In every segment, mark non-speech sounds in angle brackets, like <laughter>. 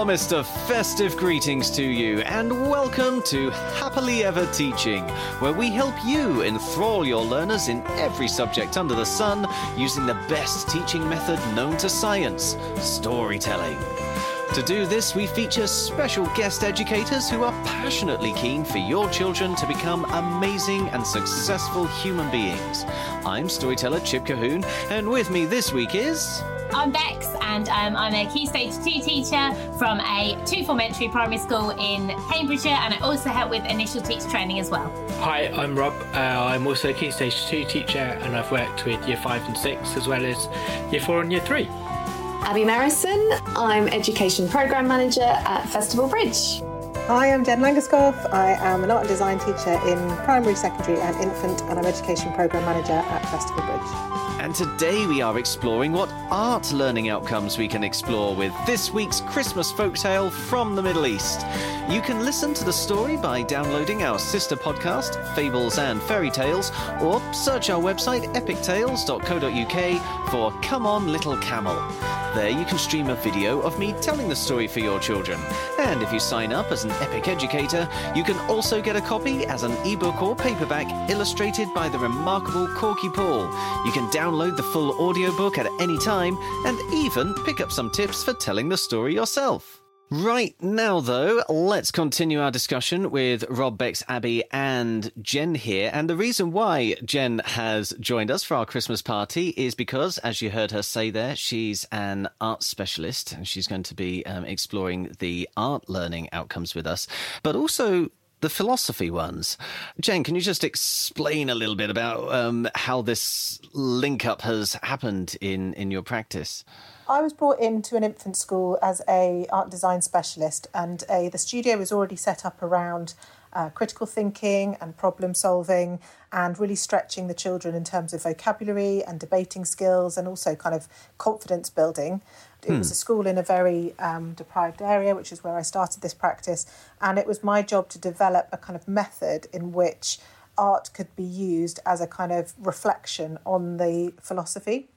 warmest of festive greetings to you, and welcome to Happily Ever Teaching, where we help you enthrall your learners in every subject under the sun using the best teaching method known to science storytelling. To do this, we feature special guest educators who are passionately keen for your children to become amazing and successful human beings. I'm storyteller Chip Colquhoun, and with me this week is. I'm Bex, and um, I'm a Key Stage 2 teacher from a two form entry primary school in Cambridgeshire, and I also help with initial teacher training as well. Hi, I'm Rob. Uh, I'm also a Key Stage 2 teacher, and I've worked with Year 5 and 6 as well as Year 4 and Year 3. Abby Marison. I'm Education Programme Manager at Festival Bridge. Hi, I'm Jen Langerscoff. I am an art and design teacher in primary, secondary, and infant, and I'm Education Programme Manager at Festival Bridge. And today we are exploring what art learning outcomes we can explore with this week's Christmas folktale from the Middle East. You can listen to the story by downloading our sister podcast, Fables and Fairy Tales, or search our website epictales.co.uk for Come On Little Camel. There you can stream a video of me telling the story for your children. And if you sign up as an Epic Educator, you can also get a copy as an ebook or paperback illustrated by the remarkable Korky Paul. You can download the full audiobook at any time and even pick up some tips for telling the story yourself. Right now, though, let's continue our discussion with Rob Bex, Abby, and Jen here. And the reason why Jen has joined us for our Christmas party is because, as you heard her say there, she's an art specialist and she's going to be um, exploring the art learning outcomes with us, but also the philosophy ones. Jen, can you just explain a little bit about um, how this link up has happened in, in your practice? I was brought into an infant school as a art design specialist, and a, the studio was already set up around uh, critical thinking and problem solving, and really stretching the children in terms of vocabulary and debating skills, and also kind of confidence building. It was a school in a very um, deprived area, which is where I started this practice, and it was my job to develop a kind of method in which art could be used as a kind of reflection on the philosophy.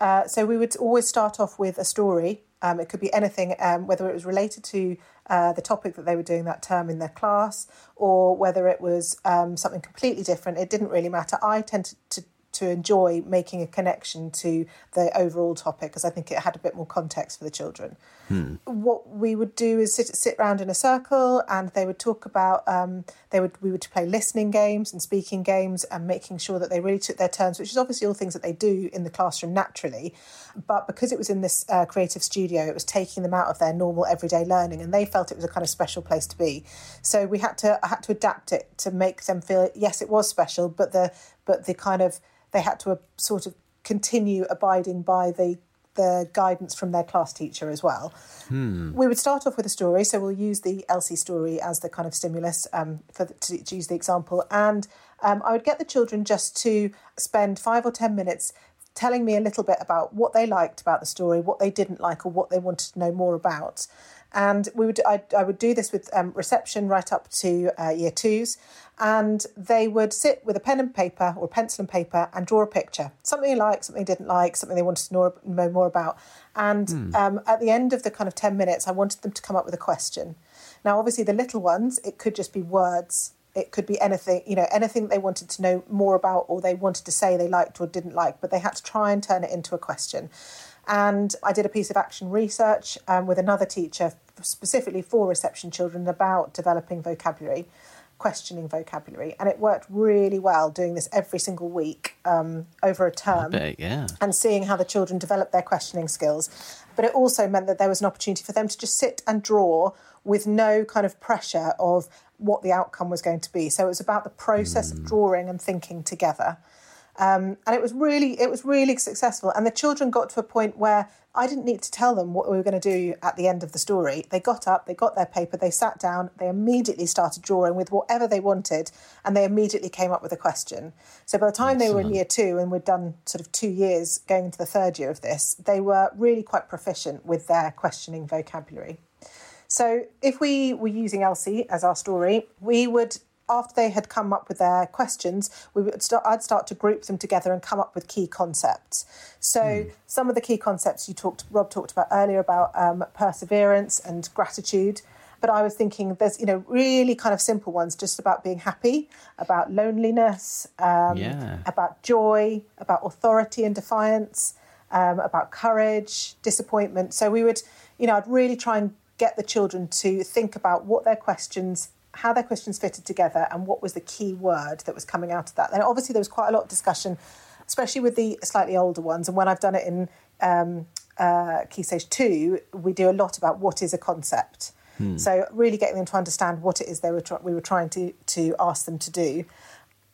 Uh, so we would always start off with a story. Um, it could be anything, um, whether it was related to uh, the topic that they were doing that term in their class, or whether it was um, something completely different. It didn't really matter. I tended to to enjoy making a connection to the overall topic because I think it had a bit more context for the children. Hmm. What we would do is sit sit around in a circle, and they would talk about. Um, they would we would play listening games and speaking games, and making sure that they really took their turns, which is obviously all things that they do in the classroom naturally. But because it was in this uh, creative studio, it was taking them out of their normal everyday learning, and they felt it was a kind of special place to be. So we had to I had to adapt it to make them feel yes, it was special, but the but the kind of they had to uh, sort of continue abiding by the the guidance from their class teacher as well. Hmm. We would start off with a story, so we'll use the Elsie story as the kind of stimulus um, for the, to, to, use the example, and um, I would get the children just to spend five or ten minutes telling me a little bit about what they liked about the story, what they didn't like, or what they wanted to know more about. And we would I, I would do this with um, reception right up to uh, year twos, and they would sit with a pen and paper or pencil and paper and draw a picture, something they liked, something they didn't like, something they wanted to know, know more about. And mm. um, at the end of the kind of ten minutes, I wanted them to come up with a question. Now, obviously, the little ones, it could just be words. It could be anything, you know, anything they wanted to know more about or they wanted to say they liked or didn't like, but they had to try and turn it into a question. And I did a piece of action research um, with another teacher specifically for reception children about developing vocabulary, questioning vocabulary. And it worked really well doing this every single week um, over a term. Bet, yeah. And seeing how the children developed their questioning skills. But it also meant that there was an opportunity for them to just sit and draw with no kind of pressure of what the outcome was going to be. So it was about the process mm. of drawing and thinking together. Um, and it was really it was really successful. And the children got to a point where i didn't need to tell them what we were going to do at the end of the story. They got up they got their paper they sat down they immediately started drawing with whatever they wanted and they immediately came up with a question. So by the time Excellent. they were in year two and we'd done sort of two years going into the third year of this they were really quite proficient with their questioning vocabulary. So if we were using elsie as our story we would after they had come up with their questions, we would start, I'd start to group them together and come up with key concepts. So some of the key concepts you talked, Rob talked about earlier about um, perseverance and gratitude. But I was thinking there's, you know, really kind of simple ones just about being happy, about loneliness, um, Yeah. about joy, about authority and defiance, um, about courage, disappointment. So we would, you know, I'd really try and get the children to think about what their questions, how their questions fitted together, and what was the key word that was coming out of that. And obviously, there was quite a lot of discussion, especially with the slightly older ones. And when I've done it in um, uh, Key Stage Two, we do a lot about what is a concept. So really getting them to understand what it is they were we were trying to to ask them to do.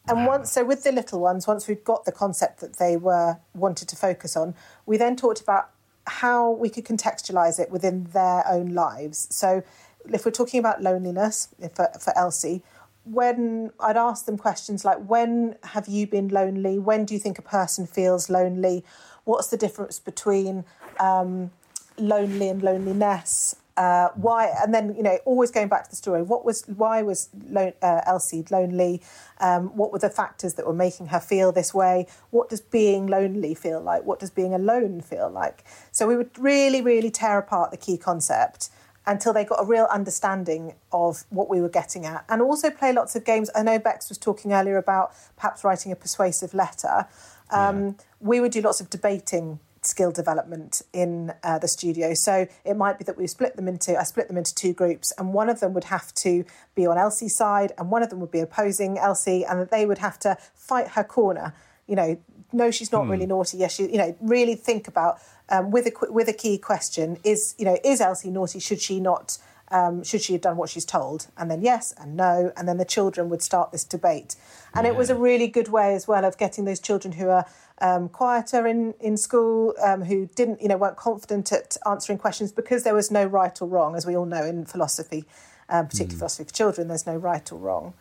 And once, so with the little ones, once we'd got the concept that they were wanted to focus on, we then talked about how we could contextualize it within their own lives. So, if we're talking about loneliness for, for Elsie, when I'd ask them questions like, when have you been lonely? When do you think a person feels lonely? What's the difference between um, lonely and loneliness? Uh, why and then you know always going back to the story what was why was lo- uh, elsie lonely um, what were the factors that were making her feel this way what does being lonely feel like what does being alone feel like so we would really really tear apart the key concept until they got a real understanding of what we were getting at and also play lots of games i know bex was talking earlier about perhaps writing a persuasive letter um, we would do lots of debating skill development in uh, the studio. So it might be that we split them into I split them into two groups, and one of them would have to be on Elsie's side, and one of them would be opposing Elsie, and that they would have to fight her corner. You know, no, she's not really naughty. Yes, she. You know, really think about um, with a with a key question: is you know is Elsie naughty? Should she not? Um, should she have done what she's told? And then yes and no, and then the children would start this debate. And it was a really good way as well of getting those children who are um, quieter in in school, um, who didn't you know weren't confident at answering questions because there was no right or wrong, as we all know in philosophy, um, particularly philosophy for children. There's no right or wrong.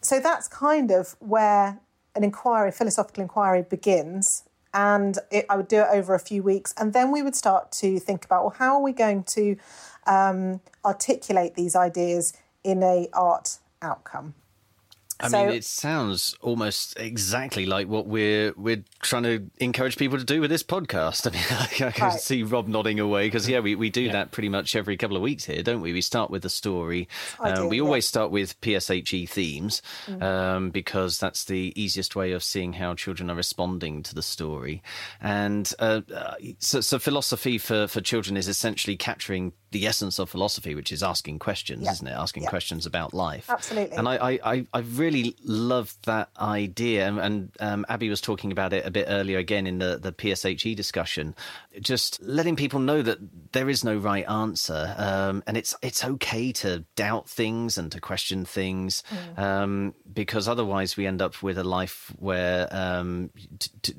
So that's kind of where an inquiry, philosophical inquiry, begins. And it, I would do it over a few weeks, and then we would start to think about well, how are we going to um, articulate these ideas in a art outcome? I So- mean, it sounds almost exactly like what we're we're trying to encourage people to do with this podcast. <laughs> I mean, I can Right. see Rob nodding away because yeah, we, we do that pretty much every couple of weeks here, don't we? We start with the story. Um, we yeah. always start with PSHE themes Mm. um, because that's the easiest way of seeing how children are responding to the story. And uh, uh, so, so philosophy for for children is essentially capturing the essence of philosophy, which is asking questions, Yeah. isn't it? Asking Yeah. questions about life. Absolutely. And I, I, I, really love that idea. And, and um, Abby was talking about it a bit earlier again in the, the PSHE discussion. Just letting people know that there is no right answer. Um, and it's, it's okay to doubt things and to question things um, because otherwise we end up with a life where um, t- t-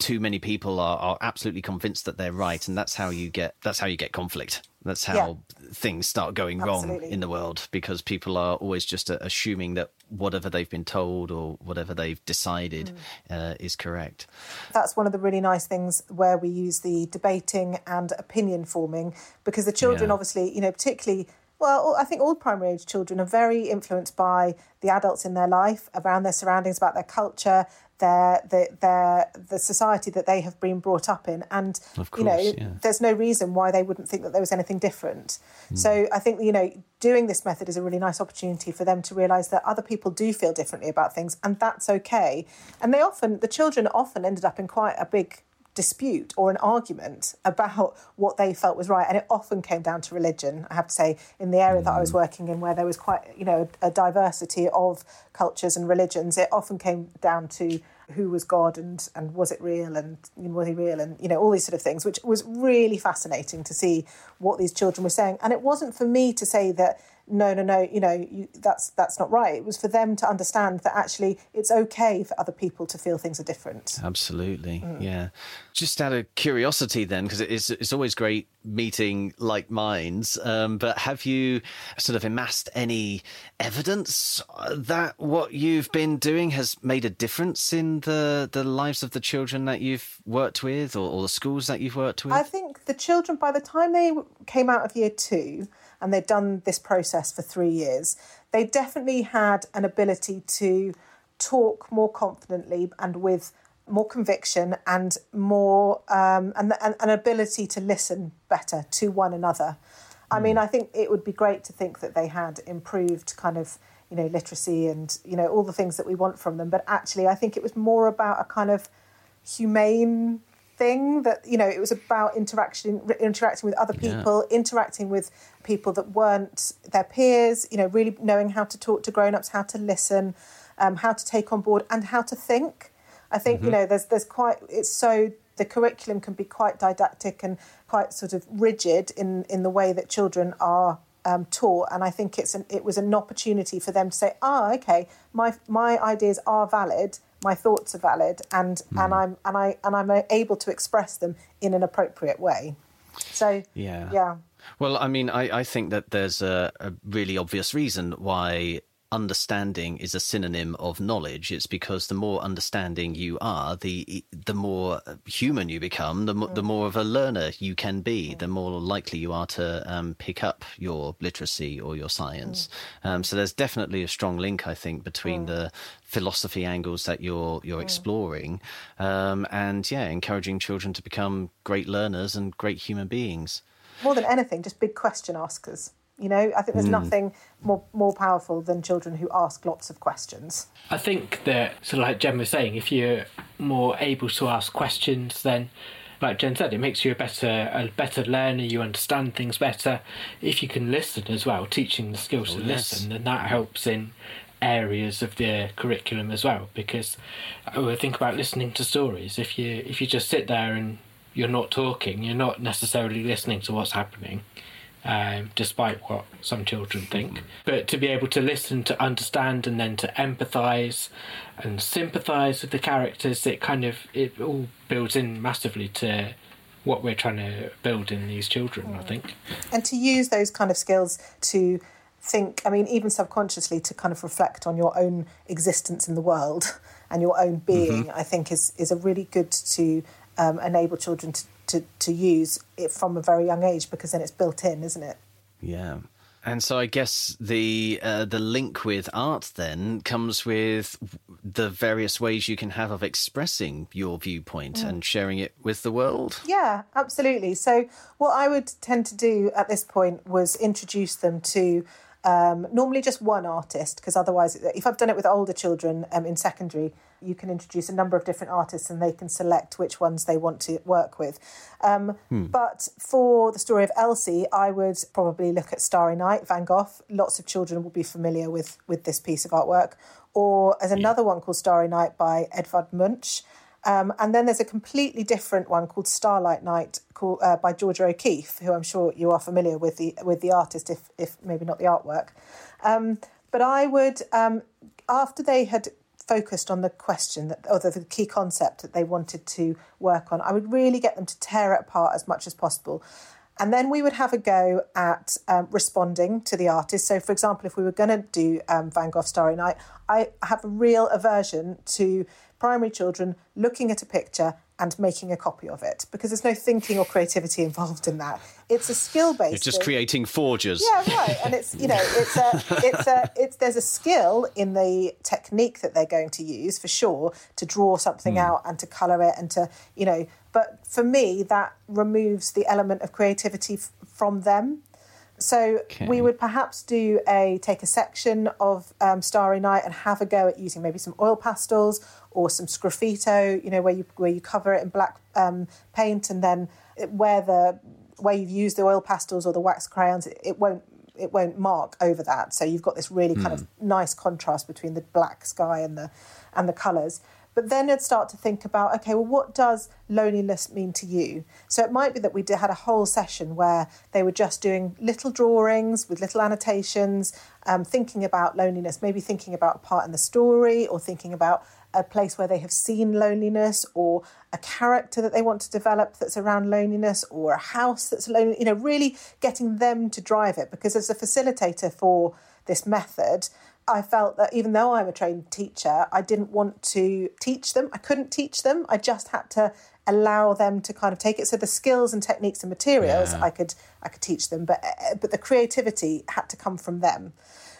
too many people are, are absolutely convinced that they're right. And that's how you get, that's how you get conflict. That's how Yeah. things start going wrong in the world because people are always just assuming that whatever they've been told or whatever they've decided uh, is correct. that's one of the really nice things where we use the debating and opinion forming because the children Yeah. obviously you know particularly well i think all primary age children are very influenced by the adults in their life around their surroundings about their culture their the their the society that they have been brought up in and Of you know yeah. there's no reason why they wouldn't think that there was anything different Hmm. so i think you know doing this method is a really nice opportunity for them to realize that other people do feel differently about things and that's okay and they often the children often ended up in quite a big dispute or an argument about what they felt was right. And it often came down to religion i have to say in the area that i was mm. working in where there was quite you know a diversity of cultures and religions. It often came down to who was god and and was it real and was he real and you know all these sort of things which was really fascinating to see what these children were saying. And it wasn't for me to say that no no no you know you, that's that's not right it was for them to understand that actually it's okay for other people to feel things are different Absolutely, yeah. Just out of curiosity, then, because it's it's always great meeting like minds. Um, but have you sort of amassed any evidence that what you've been doing has made a difference in the the lives of the children that you've worked with, or, or the schools that you've worked with? I think the children, by the time they came out of year two, and they'd done this process for three years, they definitely had an ability to talk more confidently and with more conviction and more um, and, and an ability to listen better to one another. I mean, I think it would be great to think that they had improved kind of you know literacy and you know all the things that we want from them, but actually, I think it was more about a kind of humane thing that you know it was about interaction interacting with other people yeah. interacting with people that weren't their peers you know really knowing how to talk to grown-ups how to listen um, how to take on board and how to think i think mm-hmm. you know there's there's quite it's so the curriculum can be quite didactic and quite sort of rigid in in the way that children are um, taught, and I think it's an, it was an opportunity for them to say, "Ah, okay, my my ideas are valid, my thoughts are valid, and mm. and I'm and I and I'm able to express them in an appropriate way." So yeah, yeah. Well, I mean, I, I think that there's a, a really obvious reason why understanding is a synonym of knowledge. It's because the more understanding you are, the the more human you become, the, mm. the more of a learner you can be, mm. the more likely you are to um, pick up your literacy or your science. Mm. Um, so there's definitely a strong link, I think, between mm. the philosophy angles that you're you're mm. exploring, um, and yeah, encouraging children to become great learners and great human beings. More than anything, just big question askers. You know, I think there's mm. nothing more more powerful than children who ask lots of questions. I think that, so like Jen was saying, if you're more able to ask questions, then, like Jen said, it makes you a better a better learner. You understand things better. If you can listen as well, teaching the skills oh, to yes. listen, then that helps in areas of the curriculum as well. Because I would think about listening to stories. If you if you just sit there and you're not talking, you're not necessarily listening to what's happening um, despite what some children think. But to be able to listen, to understand, and then to empathise and sympathise with the characters, it kind of it all builds in massively to what we're trying to build in these children. I think, and to use those kind of skills to think. I mean, even subconsciously, to kind of reflect on your own existence in the world and your own being. Mm-hmm. I think is is a really good to um, enable children to to, to use it from a very young age because then it's built in, isn't it? Yeah. And so I guess the uh, the link with art then comes with the various ways you can have of expressing your viewpoint mm. and sharing it with the world. Yeah, absolutely. So what I would tend to do at this point was introduce them to um, normally just one artist because otherwise, if I've done it with older children um, in secondary, you can introduce a number of different artists and they can select which ones they want to work with. Um, hmm. But for the story of Elsie, I would probably look at Starry Night, Van Gogh. Lots of children will be familiar with, with this piece of artwork. Or as another yeah. one called Starry Night by Edvard Munch. Um, and then there's a completely different one called Starlight Night called, uh, by Georgia O'Keeffe, who I'm sure you are familiar with the with the artist, if if maybe not the artwork. Um, but I would, um, after they had focused on the question that, or the, the key concept that they wanted to work on, I would really get them to tear it apart as much as possible. And then we would have a go at um, responding to the artist. So, for example, if we were going to do um, Van Gogh Starry Night, I have a real aversion to primary children looking at a picture and making a copy of it because there's no thinking or creativity <laughs> involved in that. It's a skill based. You're just thing. creating forgers. Yeah, right. And it's you know it's a it's a it's there's a skill in the technique that they're going to use for sure to draw something mm. out and to colour it and to you know. But for me, that removes the element of creativity f- from them. So okay. we would perhaps do a take a section of um, Starry Night and have a go at using maybe some oil pastels or some sgraffito, you know, where you where you cover it in black um, paint and then where the where you've used the oil pastels or the wax crayons, it, it won't it won't mark over that. So you've got this really kind mm. of nice contrast between the black sky and the and the colours. But then I'd start to think about, okay, well, what does loneliness mean to you? So it might be that we had a whole session where they were just doing little drawings with little annotations, um, thinking about loneliness, maybe thinking about a part in the story or thinking about a place where they have seen loneliness or a character that they want to develop that's around loneliness or a house that's lonely, you know, really getting them to drive it because as a facilitator for this method, I felt that even though I'm a trained teacher, I didn't want to teach them. I couldn't teach them. I just had to allow them to kind of take it. So the skills and techniques and materials I could I could teach them, but uh, but the creativity had to come from them.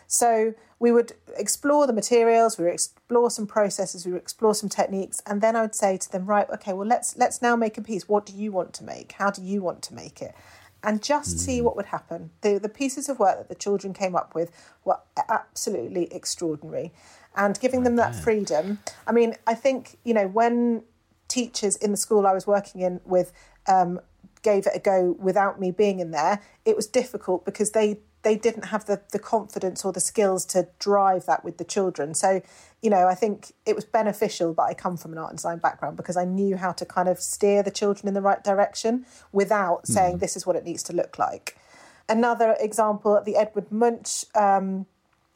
So we would explore the materials, we would explore some processes, we would explore some techniques, and then I would say to them, right, okay, well let's let's now make a piece. What do you want to make? How do you want to make it? And just see what would happen. The the pieces of work that the children came up with were absolutely extraordinary. And giving them that freedom. I mean, I think, you know, when teachers in the school I was working in with um, gave it a go without me being in there, it was difficult because they they didn't have the, the confidence or the skills to drive that with the children. So, you know, I think it was beneficial that I come from an art and design background because I knew how to kind of steer the children in the right direction without saying this is what it needs to look like. Another example, the Edward Munch um,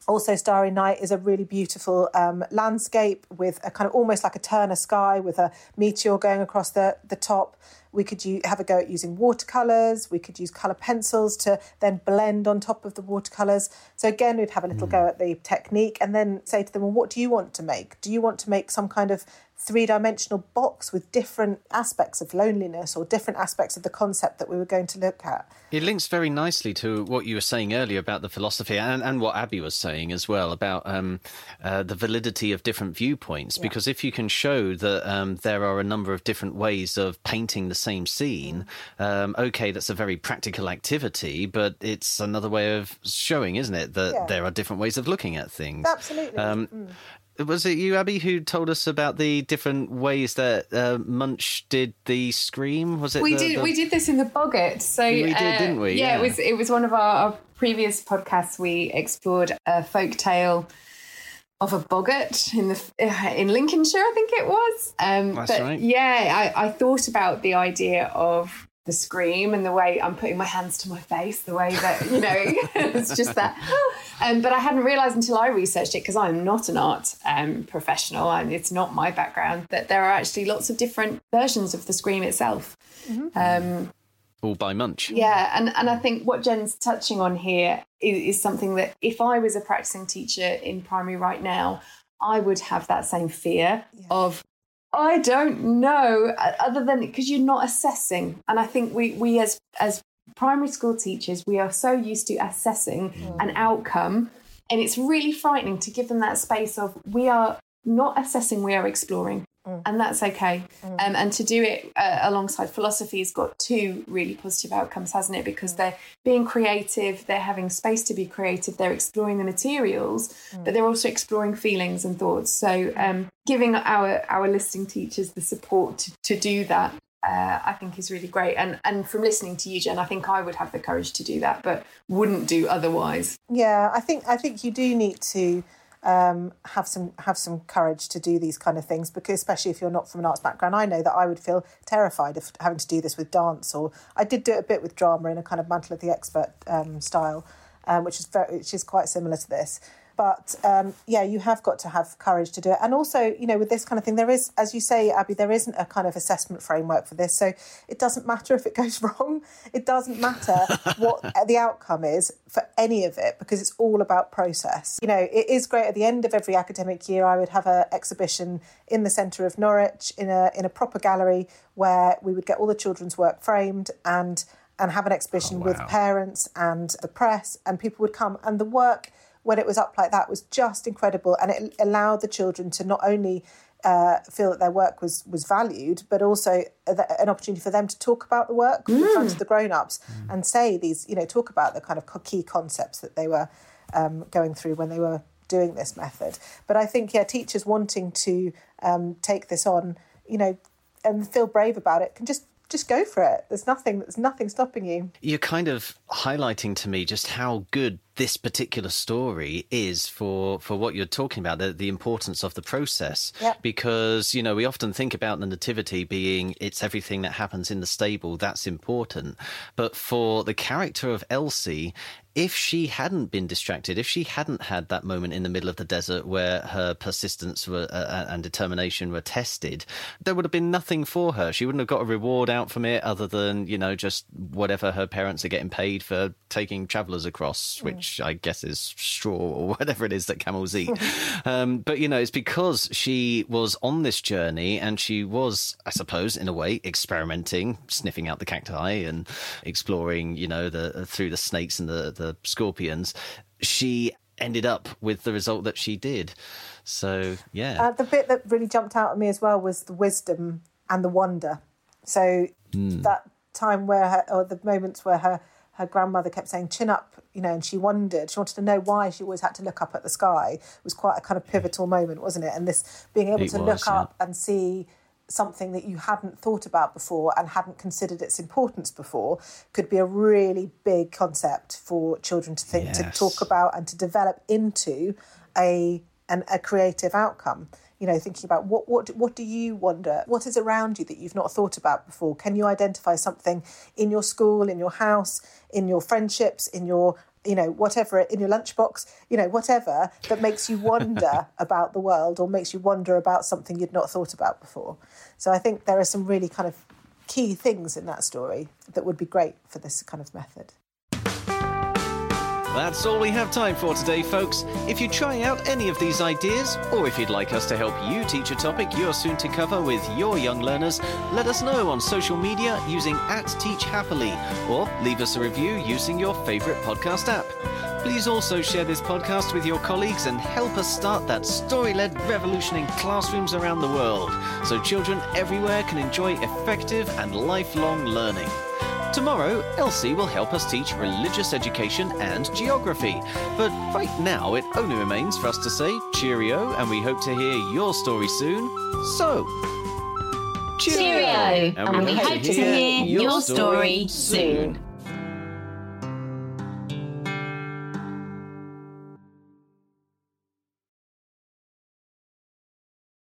also Starry Night is a really beautiful um, landscape with a kind of almost like a Turner sky with a meteor going across the, the top. We could u- have a go at using watercolours. We could use colour pencils to then blend on top of the watercolours. So again, we'd have a little go at the technique and then say to them, well, what do you want to make? Do you want to make some kind of three dimensional box with different aspects of loneliness or different aspects of the concept that we were going to look at? It links very nicely to what you were saying earlier about the philosophy and, and what Abby was saying as well about um, uh, the validity of different viewpoints. Because if you can show that um, there are a number of different ways of painting the same scene, um, okay, that's a very practical activity, but it's another way of showing, isn't it, that Yeah. there are different ways of looking at things. Absolutely. Um, Was it you, Abby, who told us about the different ways that uh, Munch did the scream? Was it we the- did the- we did this in the boggart so We did, uh, didn't we? yeah, Yeah. it was it was one of our, our previous podcasts we explored a folk tale of a boggart in the uh, <laughs> in lincolnshire i think it was. Um That's but right. yeah I, I thought about the idea of the scream and the way i'm putting my hands to my face the way that you know <laughs> it's just that. <laughs> Um, but i hadn't realized until i researched it because i'm not an art um, professional and it's not my background that there are actually lots of different versions of the scream itself. Um, all by Munch? yeah, and, and I think what Jen's touching on here is, is something that if I was a practicing teacher in primary right now, I would have that same fear of I don't know, other than because you're not assessing. And I think we we as as primary school teachers, we are so used to assessing mm. an outcome, and it's really frightening to give them that space of we are not assessing, we are exploring. And that's okay. Um, and to do it uh, alongside philosophy has got two really positive outcomes, hasn't it? Because they're being creative, they're having space to be creative, they're exploring the materials, but they're also exploring feelings and thoughts. So, um, giving our our listening teachers the support to, to do that, uh, I think is really great. And and from listening to you, Jen, I think I would have the courage to do that, but wouldn't do otherwise. Yeah, I think I think you do need to um, have some have some courage to do these kind of things because especially if you're not from an arts background, I know that I would feel terrified of having to do this with dance or I did do it a bit with drama in a kind of mantle of the expert um, style, um, which is very which is quite similar to this. But um, yeah, you have got to have courage to do it. And also, you know, with this kind of thing, there is, as you say, Abby, there isn't a kind of assessment framework for this. So it doesn't matter if it <laughs> goes wrong. It doesn't matter what <laughs> the outcome is for any of it because it's all about process. You know, it is great at the end of every academic year. I would have an exhibition in the centre of Norwich in a in a proper gallery where we would get all the children's work framed and and have an exhibition with parents and the press and people would come and the work when it was up like that was just incredible and it allowed the children to not only uh, feel that their work was was valued, but also a- an opportunity for them to talk about the work in front of the grown-ups and say these, you know, talk about the kind of key concepts that they were um, going through when they were doing this method. But I think, yeah, teachers wanting to um, take this on, you know, and feel brave about it can just just go for it. There's nothing. There's nothing stopping you. You're kind of highlighting to me just how good this particular story is for for what you're talking about the the importance of the process Yep. because you know we often think about the nativity being it's everything that happens in the stable that's important but for the character of Elsie if she hadn't been distracted, if she hadn't had that moment in the middle of the desert where her persistence were, uh, and determination were tested, there would have been nothing for her. She wouldn't have got a reward out from it other than, you know, just whatever her parents are getting paid for taking travellers across, which which I guess is straw or <laughs> whatever it is that camels <laughs> eat. um, but you know, it's because she was on this journey and she was, I suppose, in a way, experimenting, sniffing out the cacti and exploring, you know, the through the snakes and the the scorpions. She ended up with the result that she did. So yeah, uh, the bit that really jumped out at me as well was the wisdom and the wonder. So mm. that time where her, or the moments where her her grandmother kept saying chin up you know and she wondered she wanted to know why she always had to look up at the sky it was quite a kind of pivotal moment wasn't it and this being able it to was, look yeah. up and see something that you hadn't thought about before and hadn't considered its importance before could be a really big concept for children to think yes. to talk about and to develop into a an, a creative outcome you know thinking about what what what do you wonder what is around you that you've not thought about before can you identify something in your school in your house in your friendships in your you know whatever in your lunchbox you know whatever that makes you wonder <laughs> about the world or makes you wonder about something you'd not thought about before. So i think there are some really kind of key things in that story that would be great for this kind of method that's all we have time for today, folks. If you try out any of these ideas, or if you'd like us to help you teach a topic you're soon to cover with your young learners, let us know on social media using at Teach Happily, or leave us a review using your favourite podcast app. Please also share this podcast with your colleagues and help us start that story led revolution in classrooms around the world so children everywhere can enjoy effective and lifelong learning. Tomorrow, Elsie will help us teach religious education and geography. But right now, it only remains for us to say cheerio, and we hope to hear your story soon. So, cheerio! cheerio. And, and, we, hope, hope to hear, hear your story soon. soon.